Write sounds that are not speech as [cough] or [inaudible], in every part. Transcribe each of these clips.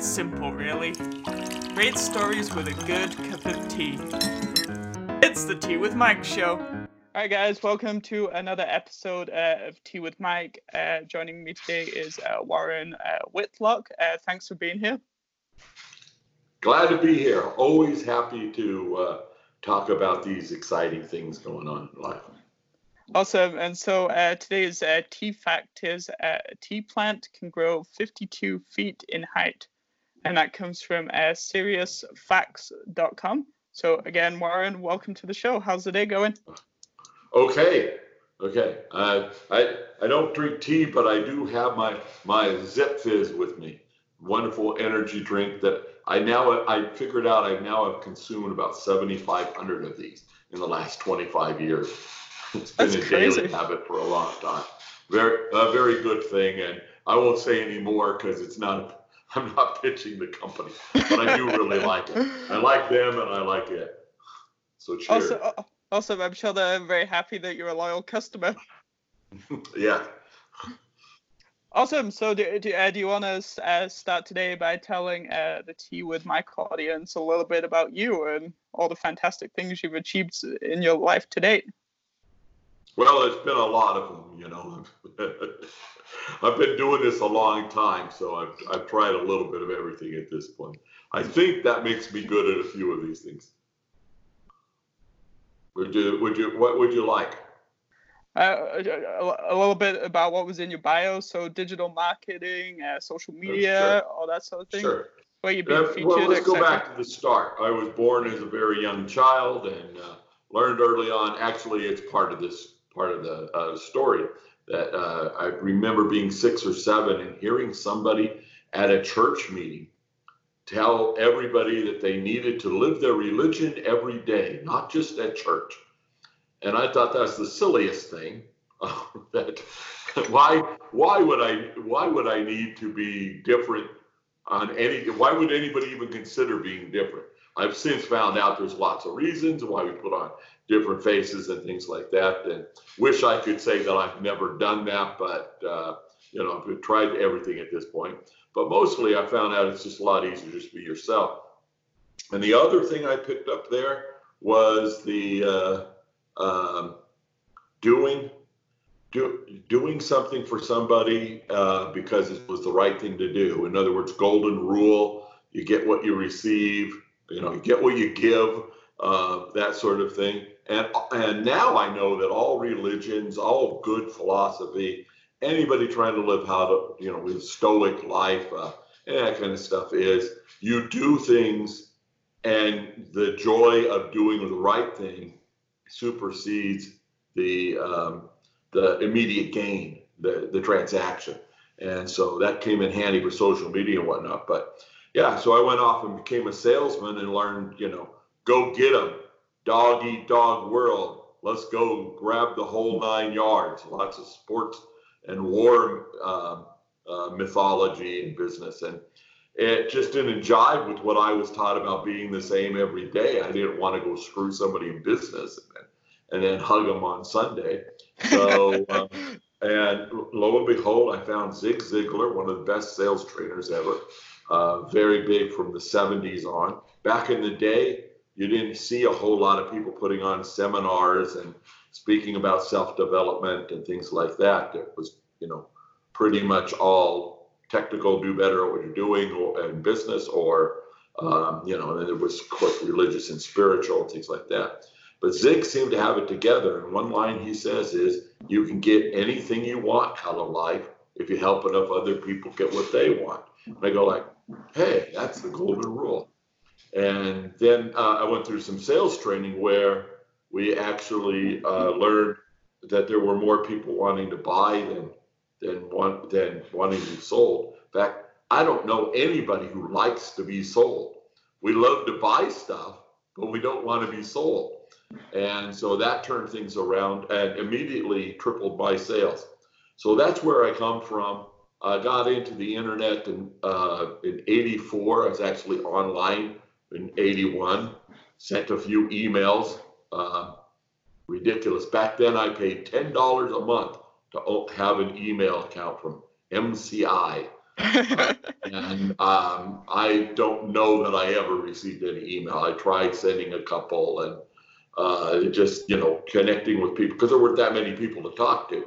It's simple, really. Great stories with a good cup of tea. It's the Tea with Mike show. All right, guys, welcome to another episode uh, of Tea with Mike. Uh, joining me today is uh, Warren uh, Whitlock. Uh, thanks for being here. Glad to be here. Always happy to uh, talk about these exciting things going on in life. Awesome. And so uh, today's uh, tea fact is uh, a tea plant can grow 52 feet in height. And that comes from uh, SeriousFacts.com. So again, Warren, welcome to the show. How's the day going? Okay. Okay. Uh, I I don't drink tea, but I do have my my Zipfizz with me. Wonderful energy drink that I now I figured out I now have consumed about 7,500 of these in the last 25 years. It's been That's a crazy. daily habit for a long time. Very a very good thing, and I won't say any more because it's not. I'm not pitching the company, but I do really [laughs] like it. I like them and I like it. So cheers. Also, uh, also, I'm sure they're very happy that you're a loyal customer. [laughs] Yeah. Awesome. So, do, do, uh, do you want to uh, start today by telling uh, the Tea with Mike audience a little bit about you and all the fantastic things you've achieved in your life to date? Well, there's been a lot of them, you know. [laughs] I've been doing this a long time, so I've, I've tried a little bit of everything at this point. I think that makes me good at a few of these things. Would you, would you, what would you like? Uh, a, a little bit about what was in your bio. So, digital marketing, uh, social media, all that sort of thing. Sure. Where you've been Uh, featured. well, let's go back to the start. I was born as a very young child and uh, learned early on. Actually, it's part of this part of the uh, story that uh, I remember being six or seven and hearing somebody at a church meeting tell everybody that they needed to live their religion every day, not just at church. And I thought that's the silliest thing. [laughs] that why why would I why would I need to be different on any why would anybody even consider being different i've since found out there's lots of reasons why we put on different faces and things like that and wish i could say that i've never done that but uh, you know i've tried everything at this point but mostly i found out it's just a lot easier just to be yourself and the other thing i picked up there was the uh, um, doing do, doing something for somebody uh, because it was the right thing to do. In other words, golden rule: you get what you receive. You know, you get what you give. Uh, that sort of thing. And and now I know that all religions, all good philosophy, anybody trying to live how to you know live stoic life uh, and that kind of stuff is you do things, and the joy of doing the right thing supersedes the um, the immediate gain, the the transaction. And so that came in handy for social media and whatnot. But yeah, so I went off and became a salesman and learned, you know, go get them, dog eat dog world. Let's go grab the whole nine yards. Lots of sports and war um, uh, mythology and business. And it just didn't jive with what I was taught about being the same every day. I didn't want to go screw somebody in business and then, and then hug them on Sunday. So, [laughs] um, and lo and behold, I found Zig Ziglar, one of the best sales trainers ever, uh, very big from the 70s on. Back in the day, you didn't see a whole lot of people putting on seminars and speaking about self development and things like that. It was, you know, pretty much all technical, do better at what you're doing or in business, or, um, you know, and then there was, of course, religious and spiritual things like that. But Zig seemed to have it together. And one line he says is, you can get anything you want out of life if you help enough other people get what they want. And I go like, hey, that's the golden rule. And then uh, I went through some sales training where we actually uh, learned that there were more people wanting to buy than than want, than wanting to be sold. In fact, I don't know anybody who likes to be sold. We love to buy stuff, but we don't want to be sold. And so that turned things around and immediately tripled my sales. So that's where I come from. I got into the internet in, uh, in 84. I was actually online in 81, sent a few emails. Uh, ridiculous. Back then, I paid $10 a month to have an email account from MCI. Uh, [laughs] and um, I don't know that I ever received any email. I tried sending a couple and uh, just you know connecting with people because there weren't that many people to talk to.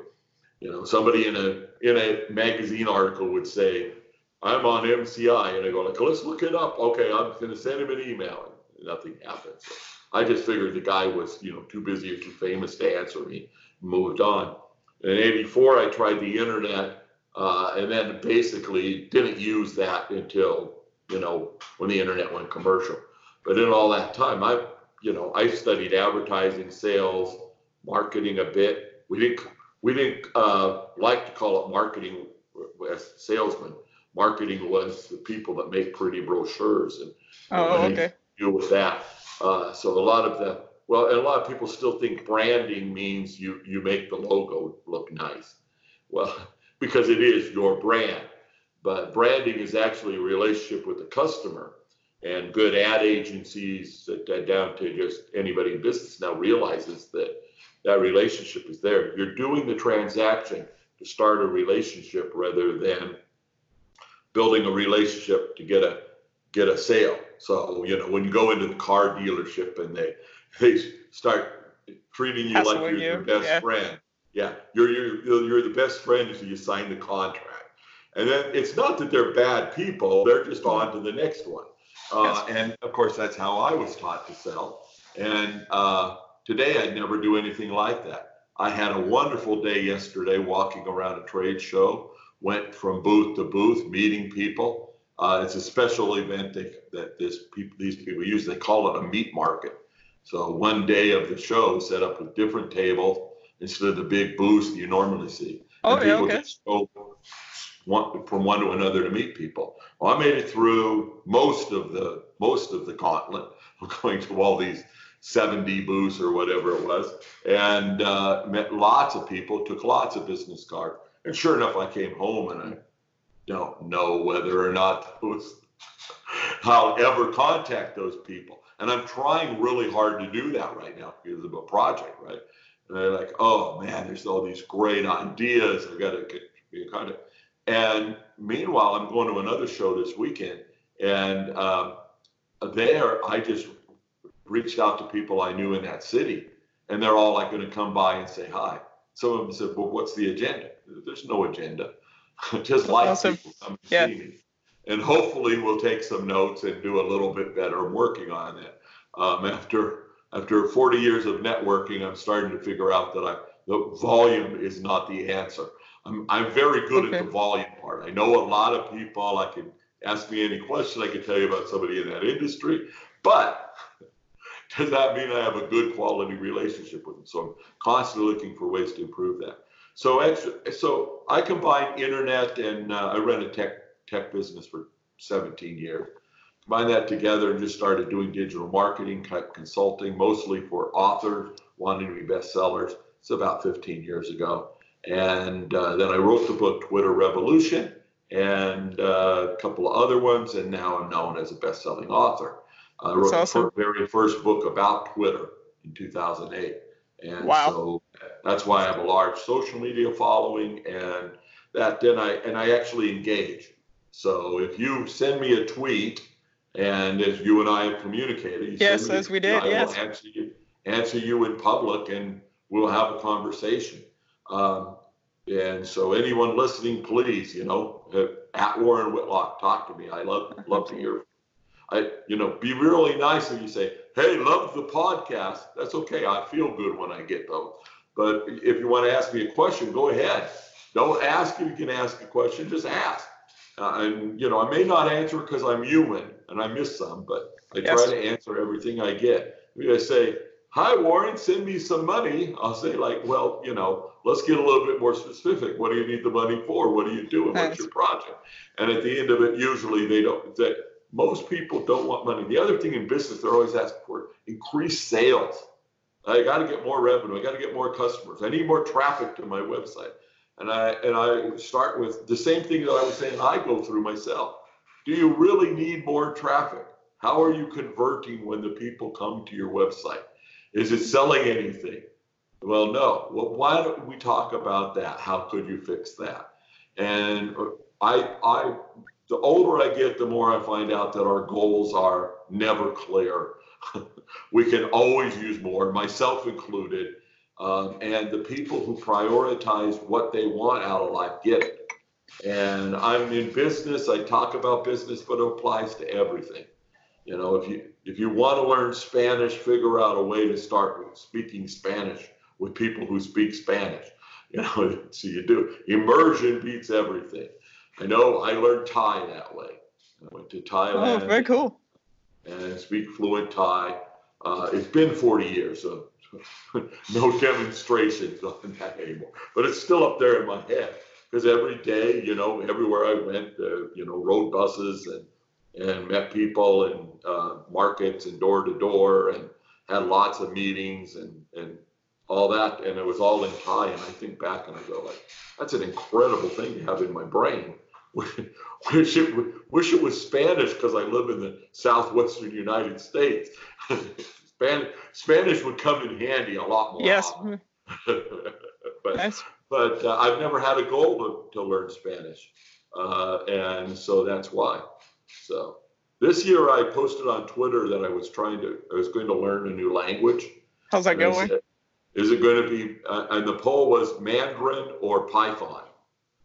You know, somebody in a in a magazine article would say, "I'm on MCI," and I go like, "Let's look it up." Okay, I'm going to send him an email. And nothing happens. So I just figured the guy was you know too busy or too famous to answer me. Moved on. In '84, I tried the internet, uh, and then basically didn't use that until you know when the internet went commercial. But in all that time, I you know I studied advertising, sales, marketing a bit. We didn't we didn't uh, like to call it marketing as salesmen. Marketing was the people that make pretty brochures and oh, okay. deal with that. Uh, so a lot of the well, and a lot of people still think branding means you you make the logo look nice. Well, [laughs] because it is your brand, but branding is actually a relationship with the customer. And good ad agencies, down to just anybody in business now realizes that that relationship is there. You're doing the transaction to start a relationship rather than building a relationship to get a get a sale. So you know when you go into the car dealership and they [laughs] they start treating you like you're you. their best yeah. friend. Yeah, you're you're you're the best friend until you sign the contract. And then it's not that they're bad people; they're just on to the next one. Uh, and of course, that's how I was taught to sell. And uh, Today, I'd never do anything like that. I had a wonderful day yesterday walking around a trade show, went from booth to booth, meeting people. Uh, it's a special event that, that this people, these people use. They call it a meat market. So one day of the show set up with different tables instead of the big booths you normally see. Oh, and yeah, okay. Just go one, from one to another to meet people. Well, I made it through most of the most of the gauntlet [laughs] of going to all these 70 booths or whatever it was, and uh, met lots of people, took lots of business cards. And sure enough, I came home and I don't know whether or not those, [laughs] I'll ever contact those people. And I'm trying really hard to do that right now because of a project, right? And they're like, oh man, there's all these great ideas. I've got to get in contact. And meanwhile, I'm going to another show this weekend, and um, there I just reached out to people I knew in that city, and they're all like going to come by and say hi. Some of them said, "Well, what's the agenda?" There's no agenda. [laughs] Just like awesome. people come yeah. see me, and hopefully we'll take some notes and do a little bit better. I'm working on it. Um, after after 40 years of networking, I'm starting to figure out that I the volume is not the answer. I'm I'm very good okay. at the volume part. I know a lot of people. I can ask me any question. I can tell you about somebody in that industry, but does that mean I have a good quality relationship with them? So I'm constantly looking for ways to improve that. So extra, so I combine internet and uh, I ran a tech tech business for 17 years. Combine that together and just started doing digital marketing type consulting, mostly for authors wanting to be bestsellers. It's about 15 years ago. And uh, then I wrote the book Twitter Revolution and uh, a couple of other ones, and now I'm known as a best-selling author. I wrote awesome. the very first book about Twitter in 2008. And wow. so that's why I have a large social media following and that then I and I actually engage. So if you send me a tweet and as you and I have communicated, yes, as we did, I yes. will answer you, answer you in public and we'll have a conversation. Um, and so anyone listening, please, you know, at Warren Whitlock, talk to me. I love love to hear I, you know, be really nice if you say, "Hey, love the podcast." That's okay. I feel good when I get those. But if you want to ask me a question, go ahead. Don't ask if you can ask a question. Just ask. Uh, and you know, I may not answer because I'm human and I miss some, but I yes. try to answer everything I get. If I say, "Hi, Warren, send me some money," I'll say like, "Well, you know, let's get a little bit more specific. What do you need the money for? What are you doing? What's your project?" And at the end of it, usually they don't. They, most people don't want money. The other thing in business, they're always asking for increased sales. I got to get more revenue. I got to get more customers. I need more traffic to my website. And I and I start with the same thing that I was saying I go through myself. Do you really need more traffic? How are you converting when the people come to your website? Is it selling anything? Well, no. Well, why don't we talk about that? How could you fix that? And I I the older I get, the more I find out that our goals are never clear. [laughs] we can always use more, myself included. Um, and the people who prioritize what they want out of life get it. And I'm in business. I talk about business, but it applies to everything. You know, if you if you want to learn Spanish, figure out a way to start speaking Spanish with people who speak Spanish. [laughs] You know, so you do. Immersion beats everything. I know I learned Thai that way. I went to Thailand. Oh, very cool. And speak fluent Thai. Uh, it's been 40 years, so [laughs] no demonstrations on that anymore. But it's still up there in my head because every day, you know, everywhere I went, uh, you know, road buses and and met people in uh, markets and door to door and had lots of meetings and and all that, and it was all in Thai. And I think back and I go like, that's an incredible thing to have in my brain. [laughs] wish it wish it was Spanish because I live in the southwestern United States. [laughs] Spanish Spanish would come in handy a lot more. Yes. [laughs] but nice. but uh, I've never had a goal to, to learn Spanish, uh, and so that's why. So this year I posted on Twitter that I was trying to I was going to learn a new language. How's that going? Said, is it going to be? Uh, and the poll was Mandarin or Python,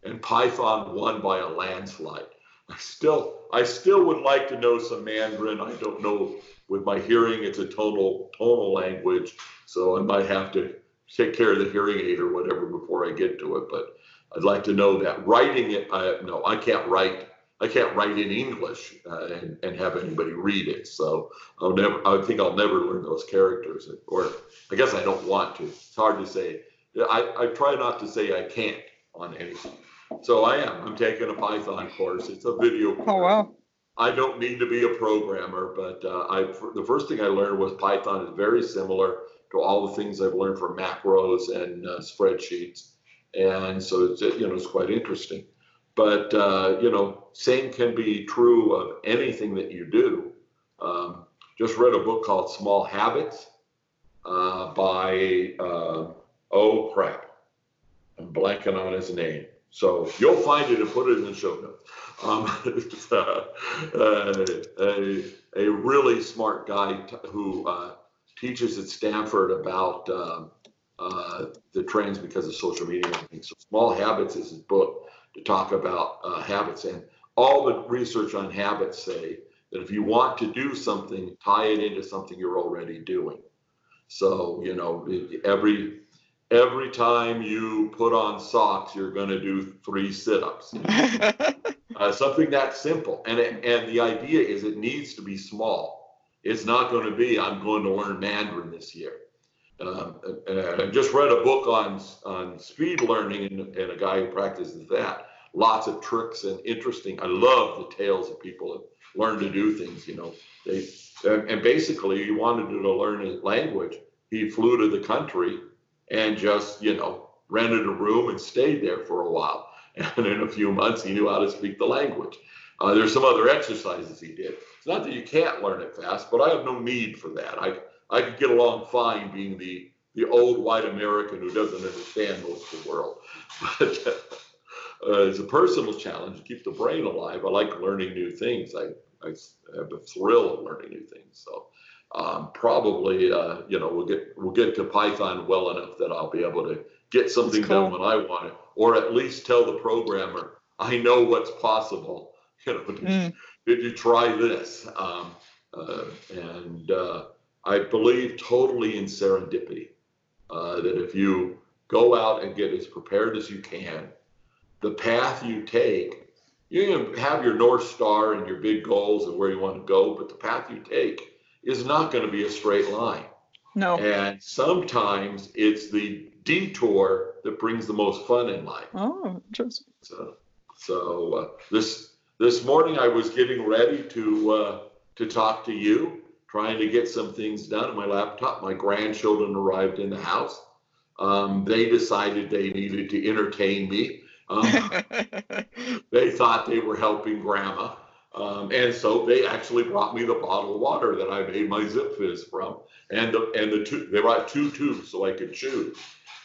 and Python won by a landslide. I still, I still would like to know some Mandarin. I don't know. With my hearing, it's a total tonal language, so I might have to take care of the hearing aid or whatever before I get to it. But I'd like to know that. Writing it, I no, I can't write I can't write in English uh, and, and have anybody read it. So I'll never, I think I'll never learn those characters, or I guess I don't want to. It's hard to say. I, I try not to say I can't on anything. So I am. I'm taking a Python course. It's a video course. Oh wow. I don't need to be a programmer, but uh, I the first thing I learned was Python is very similar to all the things I've learned from macros and uh, spreadsheets, and so it's you know it's quite interesting. But uh, you know, same can be true of anything that you do. Um, just read a book called Small Habits uh, by uh, oh crap, I'm blanking on his name. So you'll find it and put it in the show notes. Um, [laughs] uh, a, a really smart guy t- who uh, teaches at Stanford about um, uh, the trends because of social media. And So Small Habits is his book to talk about uh, habits. And all the research on habits say that if you want to do something, tie it into something you're already doing. So, you know, every every time you put on socks, you're going to do three sit-ups. [laughs] uh, something that simple. And it, and the idea is it needs to be small. It's not going to be I'm going to learn Mandarin this year. Um, and I just read a book on on speed learning and, and, a guy who practices that. Lots of tricks and interesting. I love the tales of people that learn to do things. You know, they and basically he wanted to learn a language. He flew to the country and just you know rented a room and stayed there for a while. And in a few months, he knew how to speak the language. Uh, there's some other exercises he did. It's not that you can't learn it fast, but I have no need for that. I I could get along fine being the the old white American who doesn't understand most of the world. [laughs] But uh, it's a personal challenge to keep the brain alive. I like learning new things. I, I have a thrill of learning new things. So um, probably, uh, you know, we'll get we'll get to Python well enough that I'll be able to get something cool. done when I want it, or at least tell the programmer I know what's possible. [laughs] You know, did, mm. did you try this? Um, uh, and uh, I believe totally in serendipity. Uh, that if you go out and get as prepared as you can, the path you take, you can have your North Star and your big goals and where you want to go, but the path you take is not going to be a straight line. No. And sometimes it's the detour that brings the most fun in life. Oh, interesting. So, so uh, this this morning I was getting ready to uh, to talk to you, trying to get some things done on my laptop. My grandchildren arrived in the house. Um, they decided they needed to entertain me. Um, [laughs] they thought they were helping grandma. Um, and so they actually brought me the bottle of water that I made my Zipfizz from. And the, and the two, they brought two tubes so I could chew,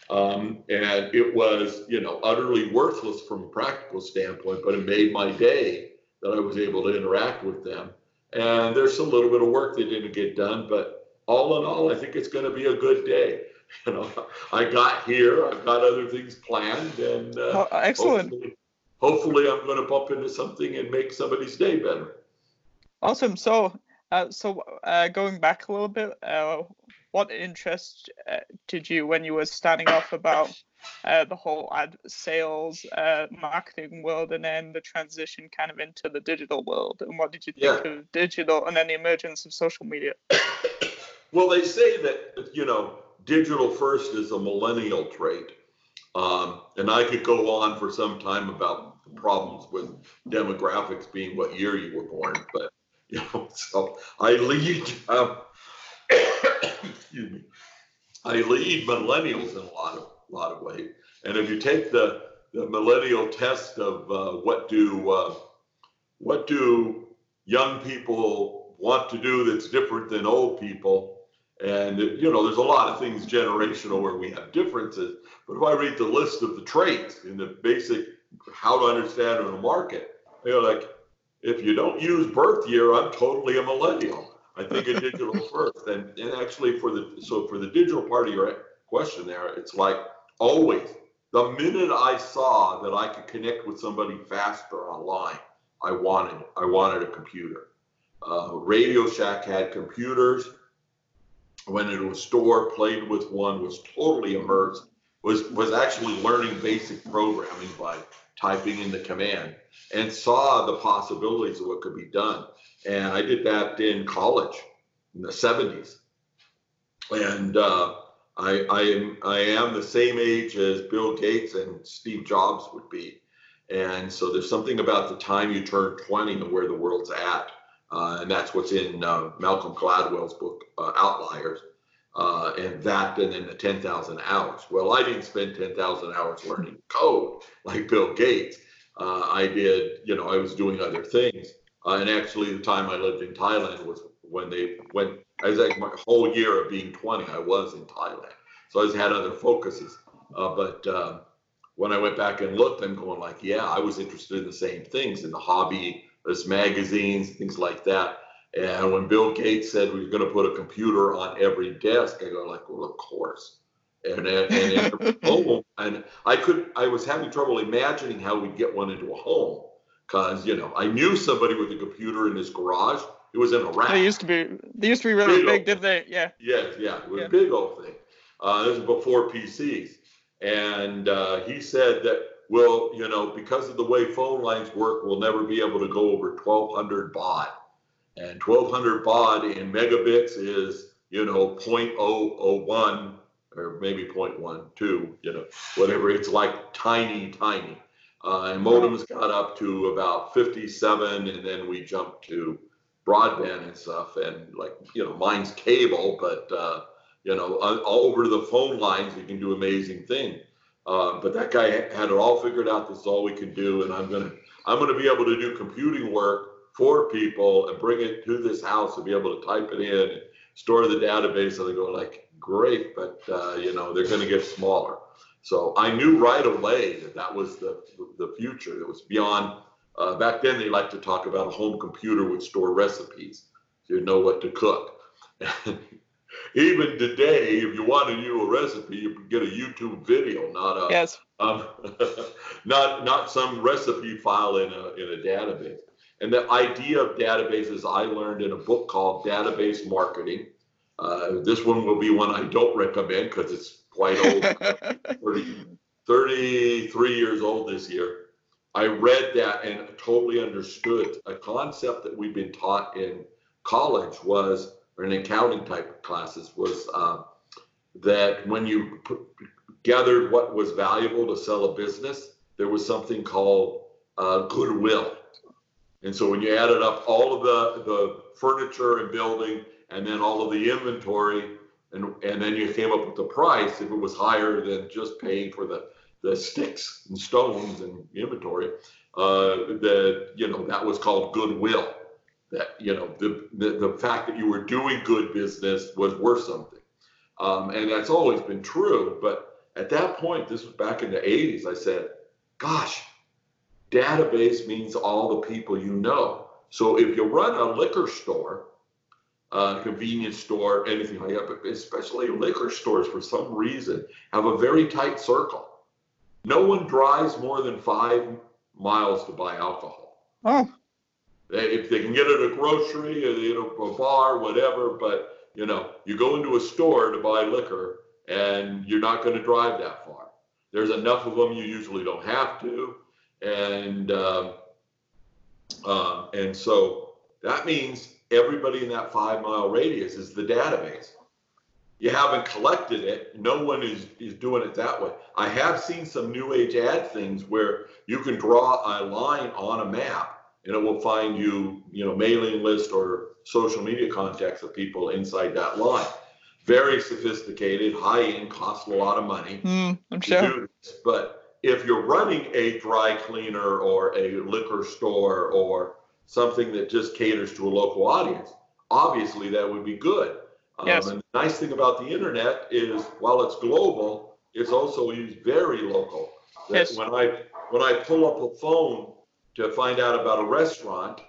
Um, and it was, you know, utterly worthless from a practical standpoint, but it made my day that I was able to interact with them. And there's a little bit of work that didn't get done, but all in all, I think it's going to be a good day. [laughs] You know, I got here, I've got other things planned, and uh, oh, excellent. Hopefully, hopefully, I'm going to bump into something and make somebody's day better. Awesome. So, uh, so uh, going back a little bit, uh, what interest uh, did you when you were starting off about uh, the whole ad sales uh, marketing world and then the transition kind of into the digital world and what did you think yeah. of digital and then the emergence of social media [coughs] well they say that you know digital first is a millennial trait um, and i could go on for some time about problems with demographics being what year you were born but you know [laughs] so i lead um, excuse me i lead millennials in a lot of lot of ways. And if you take the, the millennial test of uh, what do uh, what do young people want to do that's different than old people, and you know, there's a lot of things generational where we have differences. But if I read the list of the traits in the basic how to understand in a market, you know, like if you don't use birth year, I'm totally a millennial. I think a digital [laughs] first, and and actually for the so for the digital part of your question there, it's like Always. The minute I saw that I could connect with somebody faster online, I wanted I wanted a computer. Uh, Radio Shack had computers. Went into a store, played with one, was totally immersed. Was was actually learning basic programming by typing in the command, and saw the possibilities of what could be done. And I did that in college in the 70s. And uh, I, I am I am the same age as Bill Gates and Steve Jobs would be, and so there's something about the time you turn 20 and where the world's at, uh, and that's what's in uh, Malcolm Gladwell's book uh, Outliers, uh, and that and then the 10,000 hours. Well, I didn't spend 10,000 hours learning code like Bill Gates. Uh, I did, you know, I was doing other things, uh, and actually the time I lived in Thailand was when they went I was like my whole year of being 20, I was in Thailand. So I just had other focuses. Uh, but uh, when I went back and looked, I'm going like, yeah, I was interested in the same things in the hobby, this magazines, things like that. And when Bill Gates said we are going to put a computer on every desk, I go like, well, of course. And and, and, home, [laughs] and I could I was having trouble imagining how we'd get one into a home because you know I knew somebody with a computer in his garage it was in a rack. They used to be. They used to be really big, big didn't they? Yeah. Yes, yeah. It was yeah. a big old thing. Uh, this was before PCs, and uh, he said that well, you know, because of the way phone lines work, we'll never be able to go over 1200 baud, and 1200 baud in megabits is you know 0.001 or maybe 0.12, you know, whatever. It's like tiny, tiny. Uh, and modems got up to about 57, and then we jumped to broadband and stuff, and like you know, mine's cable, but uh, you know, all over the phone lines, you can do amazing things. Uh, but that guy had it all figured out. This is all we can do, and I'm gonna I'm gonna be able to do computing work for people and bring it to this house and be able to type it in and store the database. And they go like, great, but uh, you know, they're gonna get smaller. So I knew right away that that was the the future. It was beyond uh, back then, they liked to talk about a home computer would store recipes, so you know what to cook. [laughs] Even today, if you want to do a recipe, you can get a YouTube video, not a yes. um, [laughs] not not some recipe file in a in a database. And the idea of databases I learned in a book called Database Marketing. Uh, this one will be one I don't recommend because it's quite old, [laughs] 30, 33 years old this year. I read that and totally understood a concept that we've been taught in college was, or in accounting type classes, was uh, that when you gathered what was valuable to sell a business, there was something called uh, goodwill. And so when you added up all of the, the furniture and building and then all of the inventory, and, and then you came up with the price, if it was higher than just paying for the the sticks and stones and inventory, uh, that you know that was called goodwill. That you know the, the the fact that you were doing good business was worth something, um, and that's always been true. But at that point, this was back in the '80s. I said, "Gosh, database means all the people you know. So if you run a liquor store, a convenience store, anything like that, but especially liquor stores for some reason have a very tight circle. No one drives more than five miles to buy alcohol. Oh. If they can get it at a grocery, or you know, a bar, whatever, but you know, you go into a store to buy liquor and you're not going to drive that far. There's enough of them you usually don't have to, and um, uh, and so that means everybody in that five mile radius is the database. You haven't collected it. No one is, is doing it that way. I have seen some new age ad things where you can draw a line on a map and it will find you, you know, mailing list or social media contacts of people inside that line. Very sophisticated, high end, costs a lot of money. Mm, I'm sure. But if you're running a dry cleaner or a liquor store or something that just caters to a local audience, obviously that would be good. Um, yes. And the nice thing about the internet is while it's global, it's also very local. That yes. When I when I pull up a phone to find out about a restaurant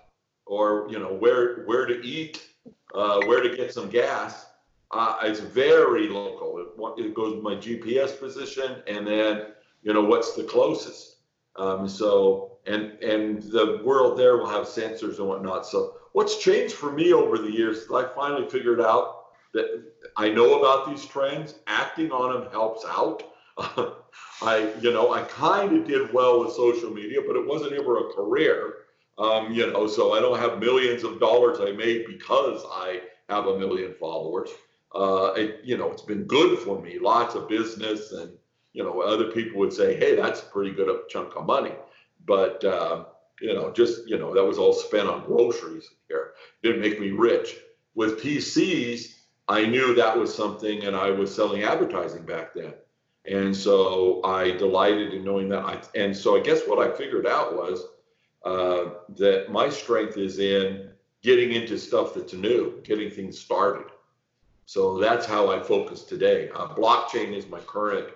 or you know where where to eat, uh, where to get some gas, uh, it's very local. It, it goes my GPS position and then you know what's the closest. Um, so and and the world there will have sensors and whatnot. So what's changed for me over the years I finally figured out that I know about these trends. Acting on them helps out. [laughs] I you know I kind of did well with social media, but it wasn't ever a career. Um, you know, so I don't have millions of dollars I made because I have a million followers. Uh, it, you know, it's been good for me, lots of business, and you know, other people would say, "Hey, that's a pretty good chunk of money." but uh, you know, just you know, that was all spent on groceries here. Didn't make me rich. With PCs, I knew that was something, and I was selling advertising back then, and so I delighted in knowing that. I, and so I guess what I figured out was uh, that my strength is in getting into stuff that's new, getting things started. So that's how I focus today. Uh, blockchain is my current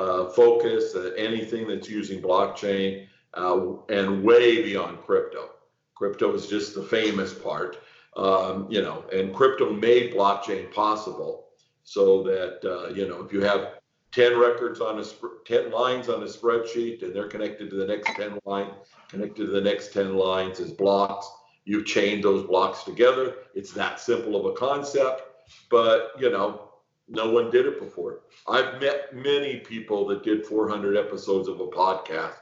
uh, focus. Uh, anything that's using blockchain uh, and way beyond crypto. Crypto is just the famous part, um, you know, and crypto made blockchain possible so that, uh, you know, if you have 10 records on a, 10 lines on a spreadsheet and they're connected to the next 10 line, connected to the next 10 lines as blocks, you chain those blocks together. It's that simple of a concept, but, you know, no one did it before. I've met many people that did 400 episodes of a podcast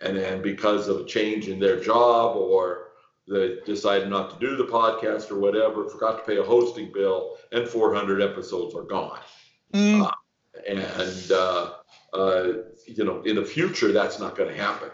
and then because of a change in their job or they decided not to do the podcast or whatever, forgot to pay a hosting bill, and 400 episodes are gone. Mm. Uh, and uh, uh, you know, in the future, that's not going to happen.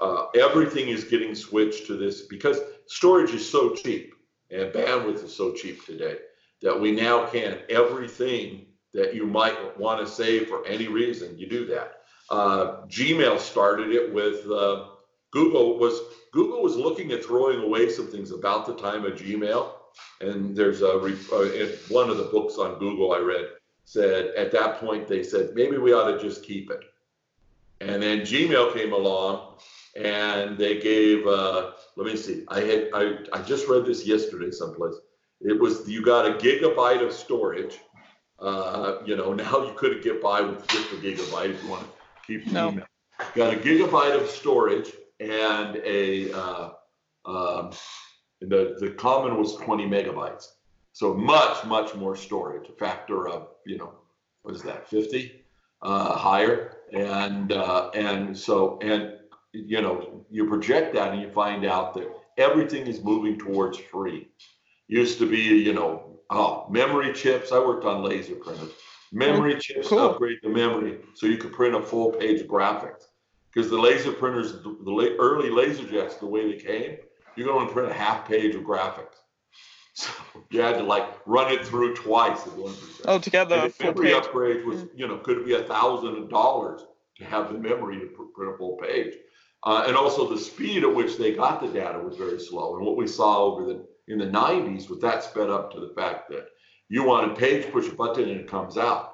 Uh, everything is getting switched to this because storage is so cheap and bandwidth is so cheap today that we now can everything that you might want to save for any reason, you do that. Uh, Gmail started it with uh, Google was Google was looking at throwing away some things about the time of Gmail, and there's a uh, one of the books on Google I read said at that point they said maybe we ought to just keep it, and then Gmail came along and they gave uh, let me see I had I, I just read this yesterday someplace it was you got a gigabyte of storage uh, you know [laughs] now you couldn't get by with just a gigabyte if you want to keep the no. email. Got a gigabyte of storage and a uh, uh, the the common was 20 megabytes. So much much more storage, a factor of you know what is that 50 uh, higher, and uh, and so and you know you project that and you find out that everything is moving towards free. Used to be you know oh memory chips. I worked on laser printers memory chips cool. upgrade the memory so you could print a full page of graphics. Because the laser printers, the early laser jets, the way they came, you're going to print a half page of graphics. [laughs] So you had to like run it through twice at one percent. Oh, together. And the memory page. upgrade was, you know, could be a thousand dollars to have the memory to print a full page. Uh, and also the speed at which they got the data was very slow. And what we saw over the in the 90s was that sped up to the fact that you want a page, push a button, and it comes out.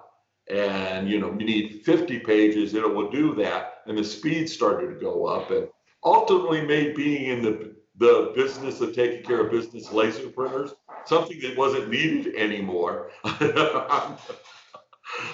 And you know, you need 50 pages, and it will do that. And the speed started to go up. And ultimately made being in the the business of taking care of business laser printers something that wasn't needed anymore. [laughs] uh,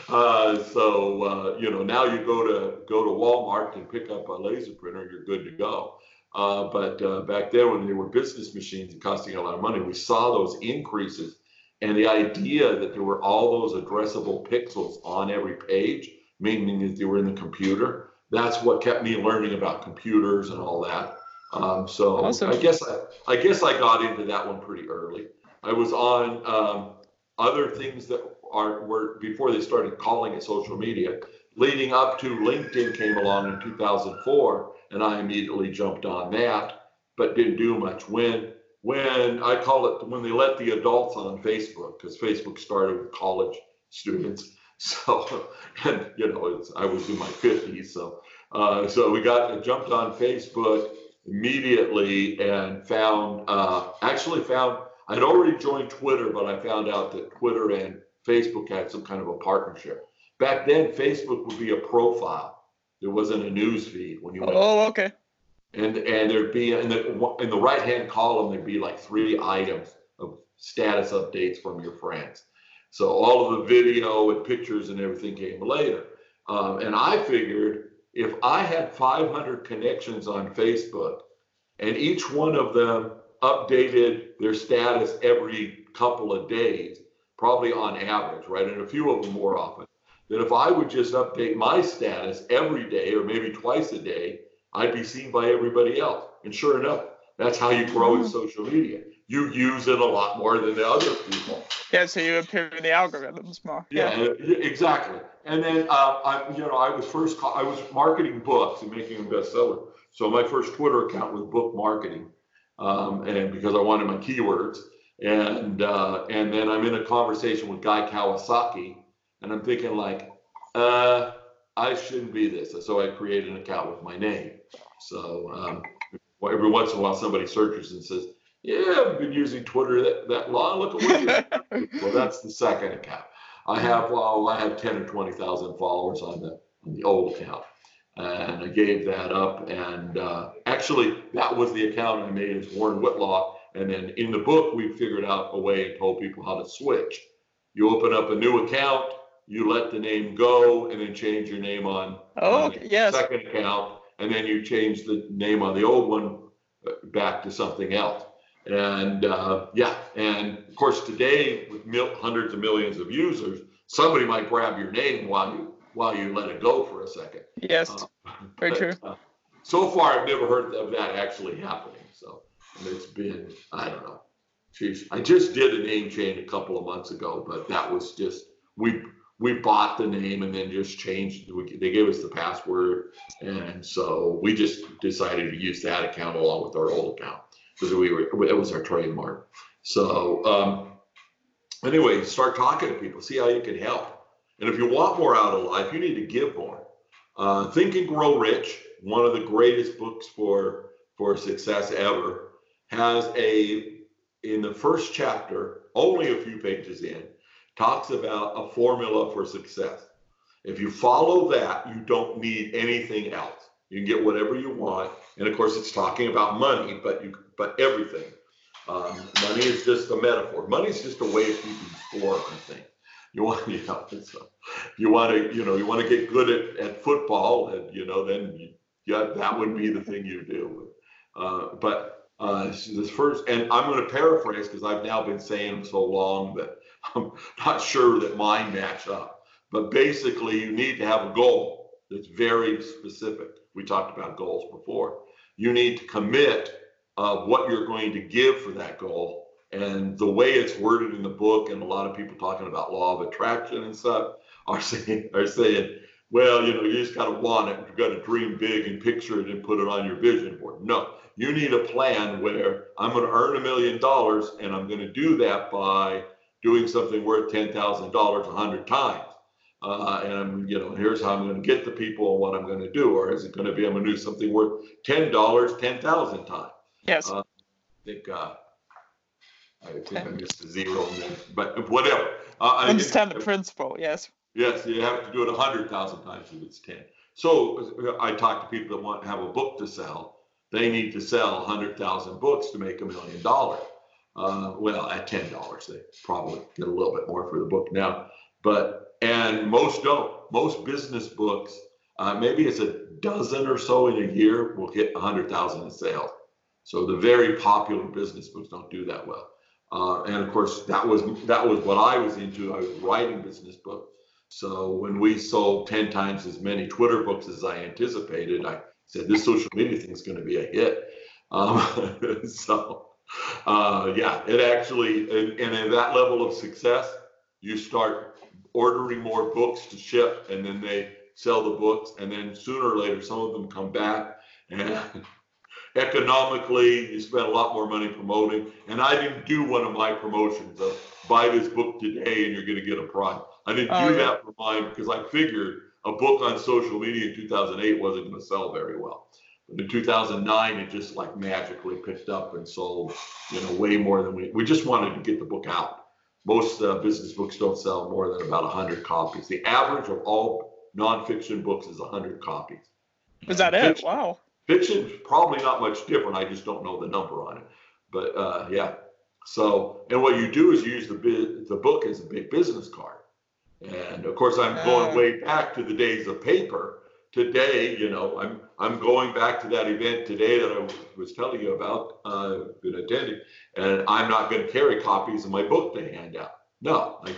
so uh, you know now you go to go to Walmart and pick up a laser printer, you're good to go. Uh, but uh, back then, when they were business machines and costing a lot of money, we saw those increases. And the idea that there were all those addressable pixels on every page, meaning that they were in the computer, that's what kept me learning about computers and all that. Um, so awesome. I guess I, I guess I got into that one pretty early. I was on um, other things that are were before they started calling it social media. Leading up to LinkedIn came along in 2004, and I immediately jumped on that, but didn't do much. When when I call it when they let the adults on Facebook, because Facebook started with college students. [laughs] So, and you know, I was in my 50s, so uh, so we got jumped on Facebook immediately and found uh, actually found I'd already joined Twitter, but I found out that Twitter and Facebook had some kind of a partnership. Back then, Facebook would be a profile. There wasn't a news feed when you went. Oh, okay. And and there'd be in the in the right hand column there'd be like three items of status updates from your friends. So all of the video and pictures and everything came later. Um, and I figured if I had 500 connections on Facebook and each one of them updated their status every couple of days, probably on average, right? And a few of them more often. That if I would just update my status every day or maybe twice a day, I'd be seen by everybody else. And sure enough, that's how you grow in mm-hmm. social media. You use it a lot more than the other people. Yeah, so you appear in the algorithms more. Yeah, yeah. exactly. And then uh, I, you know, I was first I was marketing books and making them bestseller. So my first Twitter account was book marketing, um, and because I wanted my keywords. And uh, and then I'm in a conversation with Guy Kawasaki, and I'm thinking like, uh, I shouldn't be this. So I created an account with my name. So um, every once in a while, somebody searches and says, "Yeah, I've been using Twitter that, that long. Look at what [laughs] well, that's the second account. I have well, I have ten or twenty thousand followers on the on the old account and I gave that up. And uh, actually, that was the account I made as Warren Whitlock. And then in the book, we figured out a way and told people how to switch. You open up a new account, you let the name go, and then change your name on, oh, on the yes. second account, and then you change the name on the old one uh, back to something else. And uh, yeah, and of course today with mil- hundreds of millions of users, somebody might grab your name while you while you let it go for a second. Yes, uh, very but, true. Uh, so far, I've never heard of that actually happening. So it's been, I don't know. Jeez, I just did a name change a couple of months ago, but that was just we we bought the name and then just changed. We, they gave us the password, and so we just decided to use that account along with our old account because we were it was our trademark. So um, anyway, start talking to people, see how you can help. And if you want more out of life, you need to give more. Uh, Think and Grow Rich, one of the greatest books for for success ever, has a in the first chapter, only a few pages in, talks about a formula for success. If you follow that, you don't need anything else. You can get whatever you want, and of course, it's talking about money, but you but everything. Um, money is just a metaphor. Money is just a way of keeping score, I think you want [laughs] you know so you want to you know you want to get good at, at football and you know then you, yeah that would be the thing you do uh, but uh, this first and i'm going to paraphrase because i've now been saying so long that i'm not sure that mine match up but basically you need to have a goal that's very specific we talked about goals before you need to commit of what you're going to give for that goal and the way it's worded in the book, and a lot of people talking about law of attraction and stuff, are [laughs] saying are saying, well, you know, you just got to want it. You've got to dream big and picture it and put it on your vision board. No, you need a plan where I'm going to earn a million dollars, and I'm going to do that by doing something worth ten thousand dollars a hundred times. Uh, and I'm, you know, here's how I'm going to get the people and what I'm going to do. Or is it going to be I'm going to do something worth ten dollars ten thousand times? Yes. Uh, I think uh, I think I missed a zero, but whatever. Uh, I understand the principle. Yes. Yes, you have to do it a hundred thousand times if it's ten. So I talk to people that want to have a book to sell. they need to sell 100,000 books to make a million dollars. Uh, well, at $10, they probably get a little bit more for the book now. But, and most don't. Most business books, uh, maybe it's a dozen or so in a year, will get 100,000 in sales. So the very popular business books don't do that well. Uh, and of course, that was that was what I was into. I was writing business books. So when we sold 10 times as many Twitter books as I anticipated, I said, this social media thing is going to be a hit. Um, [laughs] so, uh, yeah, it actually, and, and at that level of success, you start ordering more books to ship, and then they sell the books, and then sooner or later, some of them come back, and [laughs] economically, you spend a lot more money promoting. And I didn't do one of my promotions of buy this book today, and you're going to get a prize. I didn't oh, do yeah. that for mine because I figured a book on social media in 2008 wasn't going to sell very well. In 2009, it just like magically picked up and sold, you know, way more than we. We just wanted to get the book out. Most uh, business books don't sell more than about 100 copies. The average of all nonfiction books is 100 copies. Is that fiction, it? Wow. Fiction probably not much different. I just don't know the number on it. But uh, yeah. So, and what you do is you use the the book as a big business card. And of course, I'm going way back to the days of paper. Today, you know, I'm I'm going back to that event today that I was telling you about, uh, been attending, and I'm not going to carry copies of my book to hand out. No, I,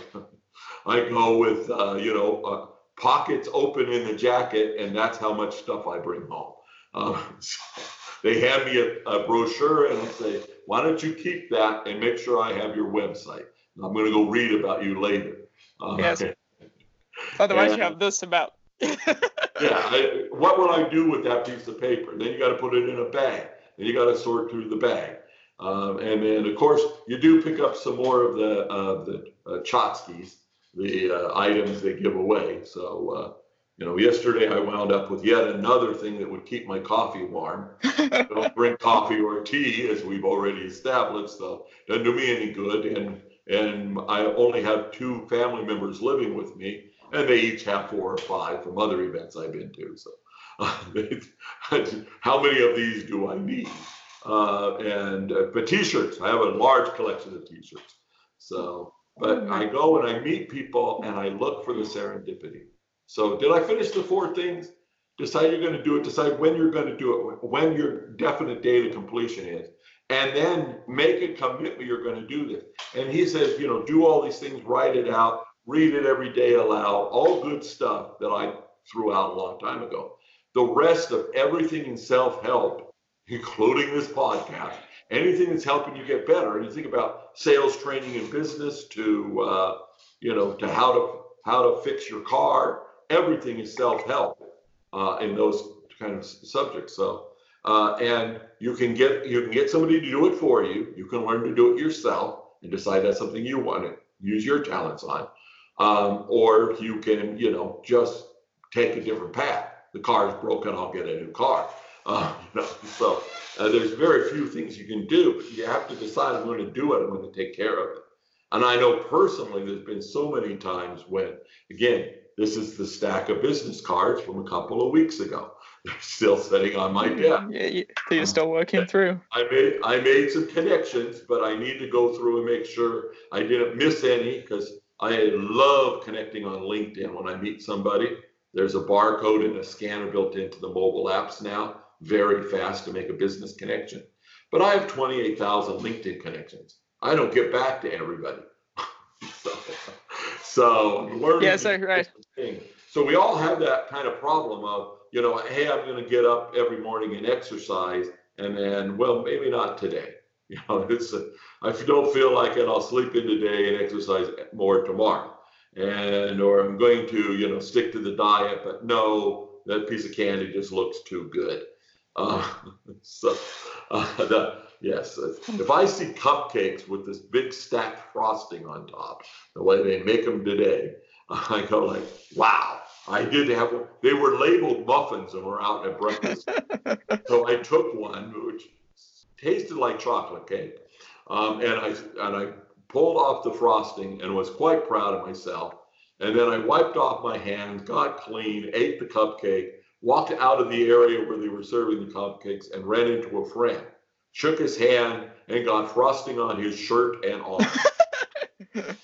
[laughs] I go with uh, you know uh, pockets open in the jacket, and that's how much stuff I bring home. Um, [laughs] so they hand me a, a brochure and I say, "Why don't you keep that and make sure I have your website? I'm going to go read about you later." Uh, yes. [laughs] Otherwise, and, you have this about. Yeah. I, what will I do with that piece of paper? Then you got to put it in a bag. Then you got to sort through the bag. Um, and then, of course, you do pick up some more of the uh, the uh, the uh, items they give away. So, uh, you know, yesterday I wound up with yet another thing that would keep my coffee warm. [laughs] I don't bring coffee or tea, as we've already established, so doesn't do me any good. And and I only have two family members living with me, and they each have four or five from other events I've been to. So, [laughs] how many of these do I need? Uh, and uh, but t-shirts, I have a large collection of t-shirts. So, but I go and I meet people and I look for the serendipity. So, did I finish the four things? Decide you're going to do it. Decide when you're going to do it. When your definite date of completion is and then make a commitment you're going to do this. And he says, you know, do all these things, write it out, read it every day aloud, all good stuff that I threw out a long time ago. The rest of everything in self help, including this podcast, anything that's helping you get better. And you think about sales training in business to, uh, you know, to how to how to fix your car. Everything is self help uh, in those kind of subjects. So uh, and you can get you can get somebody to do it for you. You can learn to do it yourself and decide that's something you want to use your talents on. Um, or you can, you know, just take a different path. The car is broken, I'll get a new car. Uh, [laughs] you know, so uh, there's very few things you can do, you have to decide I'm going to do it. I'm going to take care of it. And I know personally, there's been so many times when, again, this is the stack of business cards from a couple of weeks ago [laughs] They're still sitting on my desk. Yeah, you're still working through. I made I made some connections, but I need to go through and make sure I didn't miss any because I love connecting on LinkedIn when I meet somebody. There's a barcode and a scanner built into the mobile apps now, very fast to make a business connection. But I have 28,000 LinkedIn connections. I don't get back to everybody. so, [laughs] so learning. Yeah, so right. So we all have that kind of problem of you know, hey, I'm going to get up every morning and exercise, and then, well, maybe not today. [laughs] You know, it's a, I don't feel like it. I'll sleep in today and exercise more tomorrow, and or I'm going to, you know, stick to the diet, but no, that piece of candy just looks too good. Uh, [laughs] so, uh, the, yes, if I see cupcakes with this big stacked frosting on top, the way they make them today, [laughs] I go like, wow, I did have one. they were labeled muffins and were out at breakfast. so I took one, which tasted like chocolate cake, um, and I and I pulled off the frosting and was quite proud of myself. And then I wiped off my hands, got clean, ate the cupcake, walked out of the area where they were serving the cupcakes and ran into a friend, shook his hand, and got frosting on his shirt and arm. [laughs]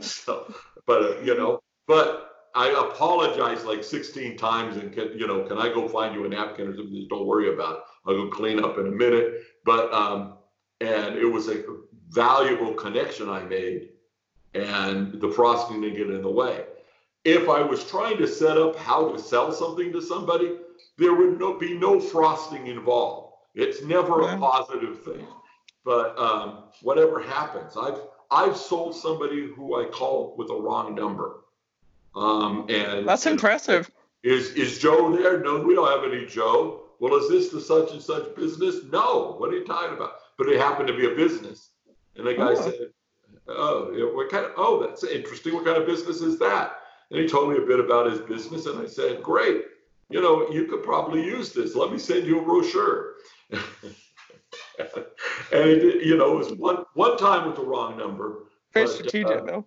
so, but uh, you know, but I apologized like 16 times and can, you know, can I go find you a napkin or something? Just don't worry about it. I'll go clean up in a minute. But um, and it was a valuable connection I made, and the frosting didn't get in the way. If I was trying to set up how to sell something to somebody, there would no, be no frosting involved. It's never a positive thing. But um, whatever happens, I've I've sold somebody who I called with a wrong number. Um, and that's impressive. Is is Joe there? No, we don't have any Joe. Well, is this the such and such business? No. What are you talking about? But it happened to be a business. And the guy oh. said, Oh, what kind of oh, that's interesting. What kind of business is that? And he told me a bit about his business, and I said, Great. You know, you could probably use this. Let me send you a brochure. [laughs] and it, you know, it was one one time with the wrong number. Very but, strategic, uh, though.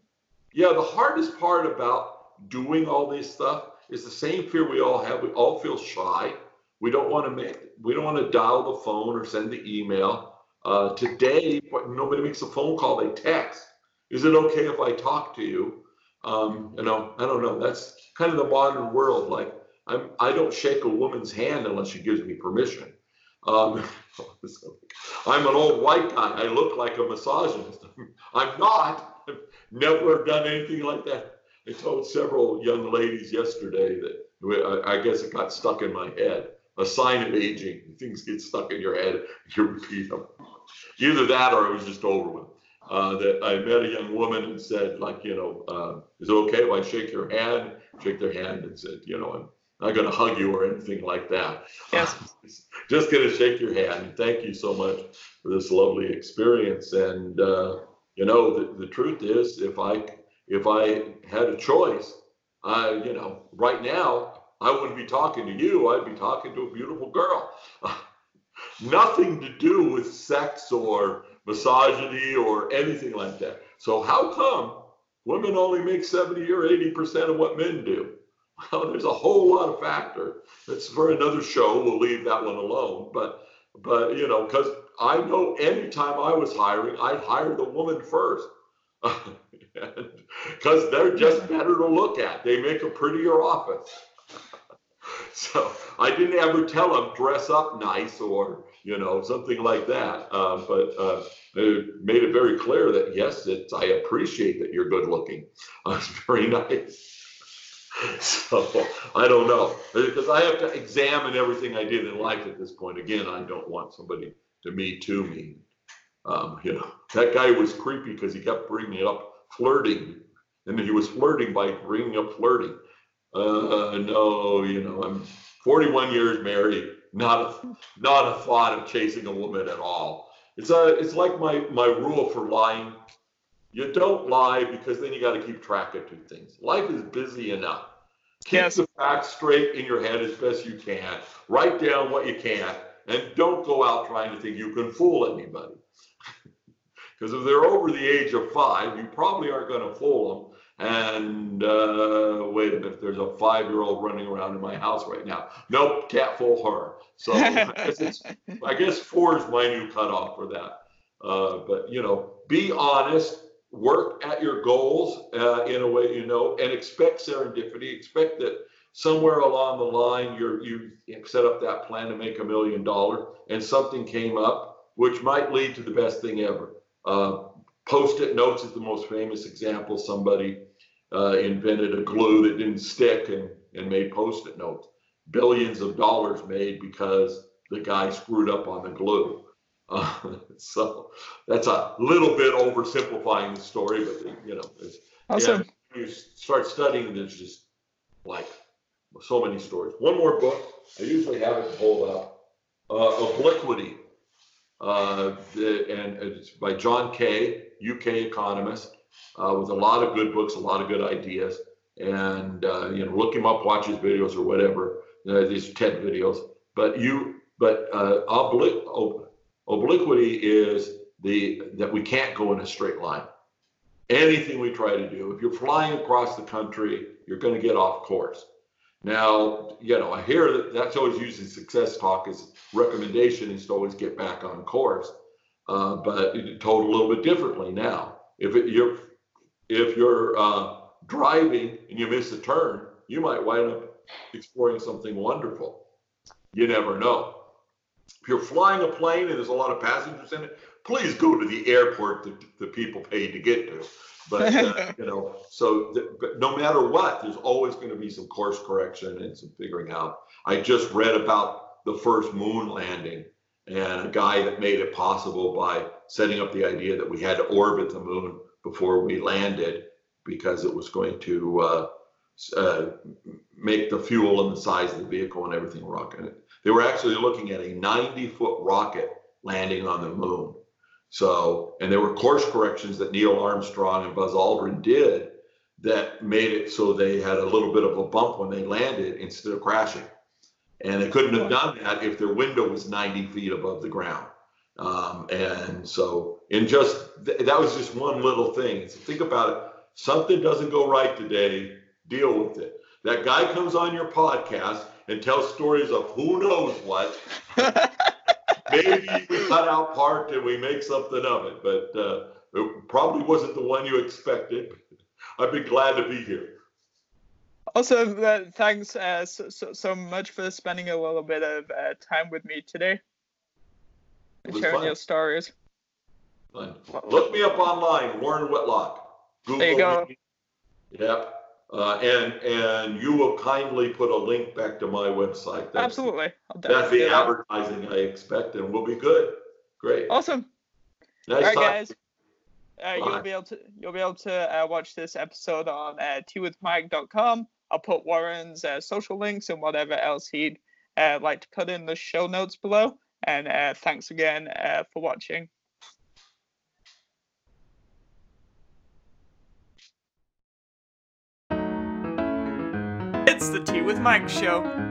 Yeah, the hardest part about doing all this stuff is the same fear we all have. We all feel shy. We don't want to make. We don't want to dial the phone or send the email. Uh, today, nobody makes a phone call. They text. Is it okay if I talk to you? Um, you know, I don't know. That's kind of the modern world. Like, I'm. I don't shake a woman's hand unless she gives me permission. Um, [laughs] I'm an old white guy. I look like a misogynist. [laughs] I'm not. I've [laughs] never done anything like that. I told several young ladies yesterday that I guess it got stuck in my head. A sign of aging. Things get stuck in your head. You repeat them. Either that or it was just over with. Uh, that I met a young woman and said, like, you know, uh, is it okay if I shake your hand? Shake their hand and said, you know, I'm not going to hug you or anything like that. Yes. [laughs] just going to shake your hand. Thank you so much for this lovely experience. And uh, you know, the, the truth is, if I if I had a choice, I you know, right now I wouldn't be talking to you. I'd be talking to a beautiful girl. [laughs] Nothing to do with sex or misogyny or anything like that. So how come women only make 70 or 80 percent of what men do? [laughs] Well, there's a whole lot of factor. That's for another show. We'll leave that one alone. But but you know, because I know anytime I was hiring, I hired a woman first. [laughs] Because they're just mm-hmm. better to look at. They make a prettier office. [laughs] so I didn't ever tell them dress up nice or you know something like that. Uh, but uh, it made it very clear that yes, it's I appreciate that you're good looking. [laughs] Uh, it's very nice. [laughs] so I don't know because I have to examine everything I did in life at this point. Again, I don't want somebody to me to me. Um, you know, that guy was creepy because he kept bringing up flirting, and he was flirting by bringing up flirting. Uh, no, you know, I'm 41 years married, not a, not a thought of chasing a woman at all. It's a, it's like my my rule for lying. You don't lie because then you got to keep track of two things. Life is busy enough. Keep yes. the facts straight in your head as best you can. Write down what you can, and don't go out trying to think you can fool anybody. [laughs] Because if they're over the age of five, you probably aren't going to fool them. And uh, wait a minute, there's a five-year-old running around in my house right now. Nope, can't fool her. So I guess, [laughs] I guess four is my new cutoff for that. Uh, but you know, be honest work at your goals uh, in a way you know and expect serendipity expect that somewhere along the line you're you set up that plan to make a million dollar and something came up which might lead to the best thing ever uh, post-it notes is the most famous example somebody uh, invented a glue that didn't stick and, and made post-it notes billions of dollars made because the guy screwed up on the glue uh, [laughs] so that's a little bit oversimplifying the story, but you know, awesome. you start studying, there's just like so many stories. One more book. I usually have it pulled up. Uh, Obliquity, uh, the, and it's by John Kay, UK economist, uh, with a lot of good books, a lot of good ideas. And uh, you know, look him up, watch his videos or whatever. Uh, these TED videos. But you, but uh, oblique, Obliquity is the that we can't go in a straight line. Anything we try to do, if you're flying across the country, you're going to get off course. Now, you know, I hear that that's always using success talk as recommendation is to always get back on course, uh, but told a little bit differently now. If it, you're if you're uh, driving and you miss a turn, you might wind up exploring something wonderful. You never know. If you're flying a plane and there's a lot of passengers in it, please go to the airport that the people paid to get to. But uh, [laughs] you know, so th- but no matter what, there's always going to be some course correction and some figuring out. I just read about the first moon landing and a guy that made it possible by setting up the idea that we had to orbit the moon before we landed because it was going to uh, uh, make the fuel and the size of the vehicle and everything rocket. They were actually looking at a 90 foot rocket landing on the moon. So, and there were course corrections that Neil Armstrong and Buzz Aldrin did that made it so they had a little bit of a bump when they landed instead of crashing. And they couldn't have done that if their window was 90 feet above the ground. Um, and so, in just th- that was just one little thing. So think about it. Something doesn't go right today, deal with it. That guy comes on your podcast and tells stories of who knows what. [laughs] Maybe we cut out part and we make something of it, but uh, it probably wasn't the one you expected. I'd be glad to be here. Also, uh, thanks uh, so, so, so, much for spending a little bit of uh, time with me today and sharing fun. your stories. Fun. Look me up online, Warren Whitlock. Google there you go. Me. Yep. Uh, and and you will kindly put a link back to my website. That's, Absolutely. That's the advertising I expect, and we'll be good. Great. Awesome. Nice All right, time. guys. Uh, you'll be able to you'll be able to uh, watch this episode on uh, teawithmike.com. I'll put Warren's uh, social links and whatever else he'd uh, like to put in the show notes below. And uh, thanks again uh, for watching. It's the Tea with Mike show.